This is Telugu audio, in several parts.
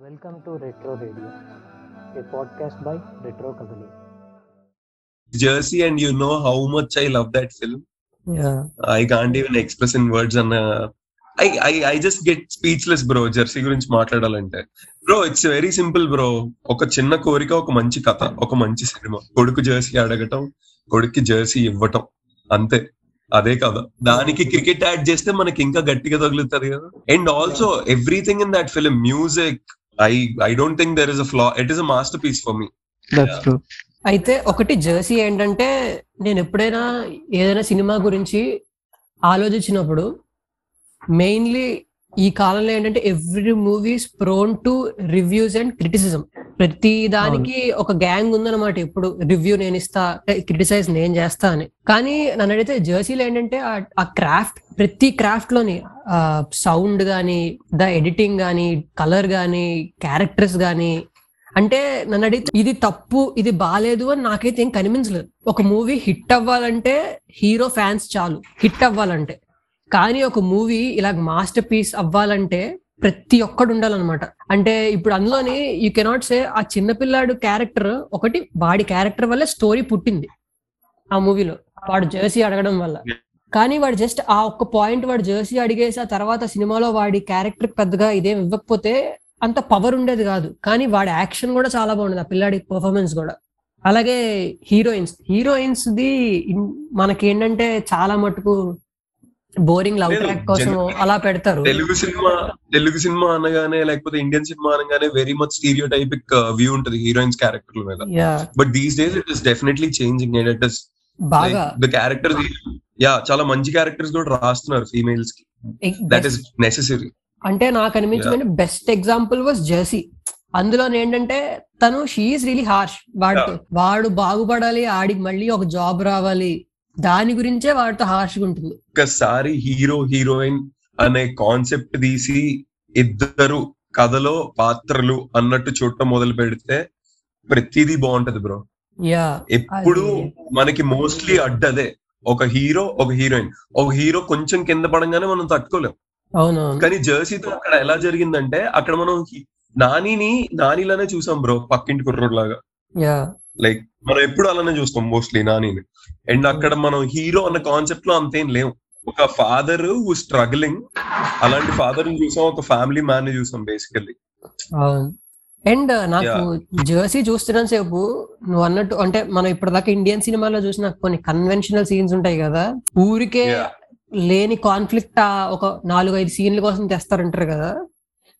Welcome to retro radio a podcast by retro Kadali Jersey and you know how much I love that film I can't even express in words అన్న I I I just get speech bro Jersey గురించి మాట్లాడాలంటే. Bro it's very simple bro ఒక చిన్న కోరిక ఒక మంచి కథ ఒక మంచి సినిమా. కొడుకు జెర్సీ అడగటం కొడుక్కి జెర్సీ ఇవ్వటం. అంతే. అదే కథ. దానికి క్రికెట్ యాడ్ చేస్తే మనకి ఇంకా గట్టిగా తగులుతుంది కదా. And also everything in that film music I I don't think there is a flaw it is a master piece for me That's true. అయితే ఒకటి జెర్సీ ఏంటంటే నేను ఎప్పుడైనా ఏదైనా సినిమా గురించి ఆలోచించినప్పుడు మెయిన్లీ ఈ కాలంలో ఏంటంటే every movies prone to reviews and criticism ప్రతి దానికి ఒక గ్యాంగ్ ఉందన్నమాట. ఇప్పుడు రివ్యూ నేను ఇస్తా క్రిటిసైజ్ నేను చేస్తా అని. కానీ నన్ను అడిగితే జెర్సీలో ఏంటంటే ఆ- క్రాఫ్ట్ ప్రతి క్రాఫ్ట్లోని సౌండ్ గానీ ద ఎడిటింగ్ గానీ కలర్ గానీ క్యారెక్టర్స్ గానీ అంటే నన్ను అడిగితే ఇది తప్పు ఇది బాగాలేదు అని నాకైతే ఏం కనిపించలేదు. ఒక మూవీ హిట్ అవ్వాలంటే హీరో ఫ్యాన్స్ చాలు. హిట్ అవ్వాలంటే. కానీ ఒక మూవీ ఇలా మాస్టర్ పీస్ అవ్వాలంటే ప్రతి ఒక్కడు ఉండాలన్నమాట. అంటే ఇప్పుడు అందులోని యూ కెనాట్ సే ఆ చిన్నపిల్లాడు క్యారెక్టర్ ఒకటి వాడి క్యారెక్టర్ వల్ల స్టోరీ పుట్టింది ఆ మూవీలో వాడు జెర్సీ అడగడం వల్ల. కానీ వాడు జస్ట్ ఆ ఒక్క పాయింట్ వాడు జెర్సీ అడిగేసి ఆ తర్వాత సినిమాలో వాడి క్యారెక్టర్ పెద్దగా ఇదేం ఇవ్వకపోతే అంత పవర్ ఉండేది కాదు. కానీ వాడి యాక్షన్ కూడా చాలా బాగుండేది ఆ పిల్లాడి పర్ఫార్మెన్స్ కూడా. అలాగే హీరోయిన్స్ హీరోయిన్స్ ది ఇన్- మనకేంటంటే చాలా మటుకు బోరింగ్ లవ్ ట్రాక్ కోసం అలా పెడతారు. తెలుగు సినిమా తెలుగు సినిమా అనగానే లేకపోతే ఇండియన్ సినిమా అనగానే వెరీ మచ్ స్టీరియో టైపిక్ వ్యూ ఉంటుంది హీరోయిన్స్ క్యారెక్టర్ మీద. But these days it is definitely changing and it is బాగా. ద క్యారెక్టర్ యా చాలా మంచి క్యారెక్టర్స్ కూడా రాస్తున్నారు ఫీమేల్స్కి. దట్ ఈస్ నెసెసరీ అంటే నాకు అనిపించింది బెస్ట్ ఎగ్జాంపుల్ వాజ్ జెర్సీ అందులో ఏంటంటే తను షీఈస్ రియలీ హార్ష్ వాడితో వాడు బాగుపడాలి ఆడికి మళ్ళీ ఒక జాబ్ రావాలి. దాని గురించే వాడితో హార్ష్గా ఉంటుంది. ఒక్కసారి హీరో హీరోయిన్ అనే కాన్సెప్ట్ తీసి ఇద్దరు కథలో పాత్రలు అన్నట్టు చూడటం మొదలు పెడితే ప్రతిదీ బాగుంటది బ్రో. యా. ఎప్పుడు మనకి మోస్ట్లీ అడ్డదే. ఒక హీరో ఒక హీరోయిన్. ఒక హీరో కొంచెం కింద పడంగానే మనం తట్టుకోలేం. కానీ జెర్సీతో అక్కడ ఎలా జరిగిందంటే అక్కడ మనం నానిని నానిలానే చూసాం బ్రో పక్కింటి కుర్రోడ్ లాగా లైక్ మనం ఎప్పుడు అలానే చూస్తాం మోస్ట్లీ నానిని. అండ్ అక్కడ మనం హీరో అన్న కాన్సెప్ట్లో అంతేం లేవు. ఒక ఫాదర్ హూ స్ట్రగ్లింగ్ అలాంటి ఫాదర్ని చూసాం ఒక ఫ్యామిలీ మ్యాన్ని చూసాం బేసికల్లీ అండ్ నాకు జెర్సీ చూస్తున్నంత సేపు నువ్వు అన్నట్టు అంటే మనం ఇప్పటిదాకా ఇండియన్ సినిమాలో చూసిన కొన్ని కన్వెన్షనల్ సీన్స్ ఉంటాయి కదా ఊరికే. లేని కాన్ఫ్లిక్ట్ ఒక నాలుగు ఐదు సీన్ల కోసం తెస్తారంటారు కదా.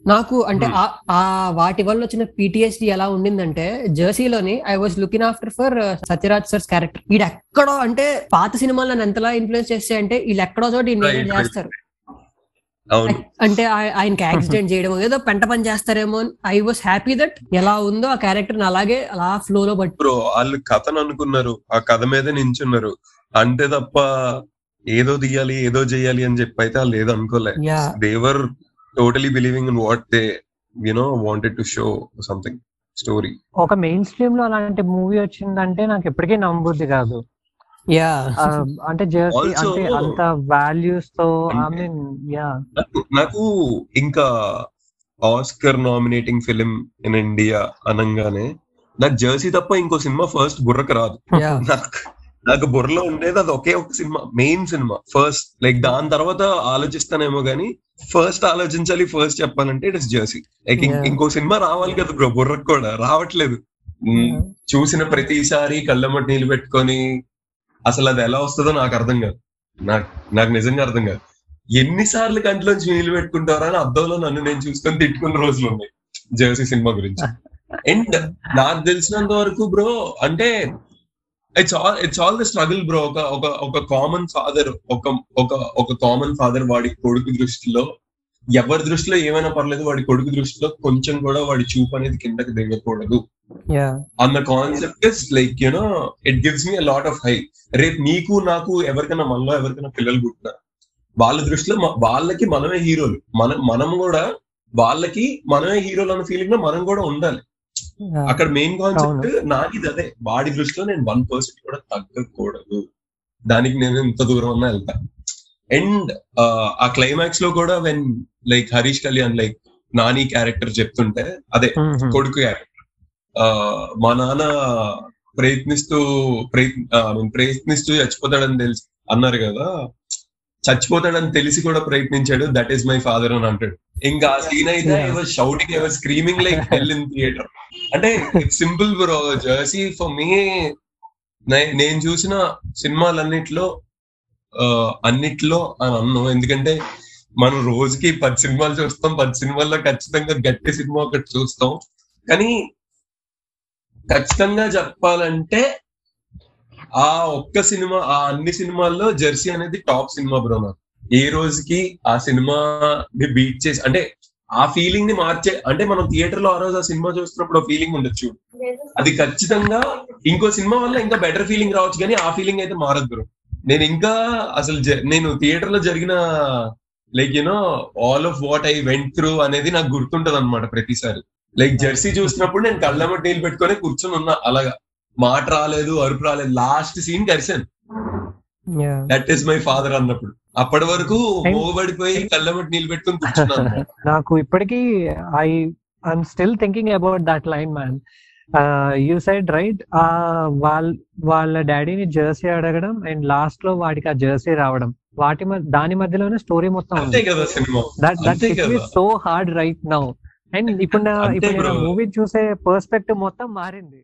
నాకు అంటే Hmm. ఆ- వాటి వల్ల వచ్చిన పిటిఎస్డి ఎలా ఉండిందంటే జెర్సీలోని I was looking after for Satyaraj sir's character వీడు ఎక్కడో అంటే పాత సినిమాలను నన్ను ఎంతలా ఇన్ఫ్లుయెన్స్ చేస్తే అంటే వీళ్ళు ఎక్కడో చోట. చేస్తారు. అంటే ఆయ- ఆయనకి యాక్సిడెంట్ చేయడం ఏదో పెంట పని చేస్తారేమో ఐ వాస్ హ్యాపీ దట్ ఎలా ఉందో ఆ క్యారెక్టర్ అలాగే అలా ఫ్లో లో బ్రో వాళ్ళు కథను అనుకున్నారు. ఆ కథ మీద నించున్నారు. అంతే తప్ప ఏదో తీయాలి ఏదో చేయాలి అని చెప్పి అయితే వాళ్ళు ఏదో అనుకోలే. Yeah totally believing in what they you know wanted to show something story ఒక మెయిన్ స్ట్రీమ్లో అలాంటి మూవీ వచ్చిందంటే నాకు ఎప్పటికీ నమ్మబుద్ధి కాదు. యా అంటే జెర్సీ అంటే అంత వాల్యూస్తో ఐ మీన్ యా నాకు ఇంకా Oscar nominating film in India అనగానే నాకు జెర్సీ తప్ప ఇంకో సినిమా ఫస్ట్ బుర్రకు రాదు. యా నాకు నాకు బుర్రలో ఉండేది అది ఒకే ఒక cinema main cinema. First like దాని తర్వాత ఆలోచిస్తానేమో గానీ ఫస్ట్ ఆలోచించాలి ఫస్ట్ చెప్పాలంటే ఇట్ ఇస్ జెర్సీ లైక్. ఇంకో సినిమా రావాలి కదా బ్రో బుర్రకు కూడా రావట్లేదు. చూసిన ప్రతిసారి కళ్ళమ్మటి నీళ్ళు పెట్టుకొని అసలు అది ఎలా వస్తుందో నాకు అర్థం కాదు. నాకు నాకు నిజంగా అర్థం కాదు. ఎన్నిసార్లు కంట్లోంచి నీళ్ళు పెట్టుకుంటారా అని అద్దంలో నన్ను నేను చూసుకొని తిట్టుకున్న రోజులు ఉన్నాయి. జెర్సీ సినిమా గురించి. అండ్ నాకు తెలిసినంత వరకు బ్రో అంటే it's all it's all the struggle bro ఒక ఒక ఒక కామన్ ఫాదర్ ఒక ఒక ఒక కామన్ ఫాదర్ వాడి కొడుకు దృష్టిలో ఎవరి దృష్టిలో ఏమైనా పర్లేదు వాడి కొడుకు దృష్టిలో కొంచెం కూడా వాడి చూపు అనేది కిందకి దిగకూడదు. అన్న concept is like you know it gives me lot of high రేపు నీకు నాకు ఎవరికైనా మనలో ఎవరికైనా పిల్లలు పుట్టినా వాళ్ళ దృష్టిలో వాళ్ళకి మనమే హీరోలు. మనం మనం కూడా వాళ్ళకి మనమే హీరోలు అన్న ఫీలింగ్లో మనం కూడా ఉండాలి. అక్కడ మెయిన్ కాన్సెప్ట్ నాది అదే. వాడి దృష్టిలో నేను వన్ పర్సెంట్ కూడా తగ్గకూడదు. దానికి నేను ఇంత దూరం అన్నా వెళ్తా. అండ్ ఆ క్లైమాక్స్లో కూడా when like Harish Kalyan like Nani character చెప్తుంటే అదే. కొడుకు క్యారెక్టర్ మా నాన్న ప్రయత్నిస్తూ ప్రయత్న ప్రయత్నిస్తూ చచ్చిపోతాడని తెలిసి అన్నారు కదా. చచ్చిపోతాడని తెలిసి కూడా ప్రయత్నించాడు. దట్ ఈస్ మై ఫాదర్ అని అంటాడు. ఇంకా ఆ సీన్ అయితే. Shouting ever screaming like hell in theatre అంటే simple bro Jersey for me నేను చూసిన సినిమాలన్నిట్లో అన్నిట్లో అని అన్ను ఎందుకంటే మనం రోజుకి పది సినిమాలు చూస్తాం పది సినిమాల్లో ఖచ్చితంగా గట్టి సినిమా ఒకటి చూస్తాం. కానీ ఖచ్చితంగా చెప్పాలంటే ఆ ఒక్క సినిమా ఆ అన్ని సినిమాల్లో జెర్సీ అనేది టాప్ సినిమా బ్రో నాకు. ఏ రోజుకి ఆ సినిమా బీట్ చేసి అంటే ఆ ఫీలింగ్ని మార్చే అంటే మనం థియేటర్లో ఆ రోజు ఆ సినిమా చూస్తున్నప్పుడు ఆ ఫీలింగ్ ఉండొచ్చు. అది ఖచ్చితంగా ఇంకో సినిమా వల్ల ఇంకా బెటర్ ఫీలింగ్ రావచ్చు కానీ ఆ ఫీలింగ్ అయితే మారదు బ్రో. నేను ఇంకా అసలు నేను థియేటర్లో జరిగిన like you know all of what I went through అనేది నాకు గుర్తుంటది అనమాట ప్రతిసారి. లైక్ జెర్సీ చూసినప్పుడు నేను కళ్ళమ్మటి నీళ్ళు పెట్టుకొని కూర్చొని ఉన్నా. అలాగా. మాట రాలేదు అరుపు రాలేదు. లాస్ట్ సీన్ కరిసాను. దట్ ఈస్ మై ఫాదర్ అన్నప్పుడు. అప్పటి వరకు మోగబడిపోయి కళ్ళమ్మటి నీళ్ళు పెట్టుకొని కూర్చున్నాను నాకు ఇప్పటికీ I I'm still thinking about that line man you side right వాళ్ళ వాళ్ళ డాడీని జెర్సీ అడగడం అండ్ లాస్ట్లో వాడికి ఆ జెర్సీ రావడం. వాటి దాని మధ్యలోనే స్టోరీ మొత్తం ఉంది. So hard right now and ఇప్పుడు ఇప్పుడు. మూవీ చూసే పర్స్పెక్టివ్ మొత్తం మారింది.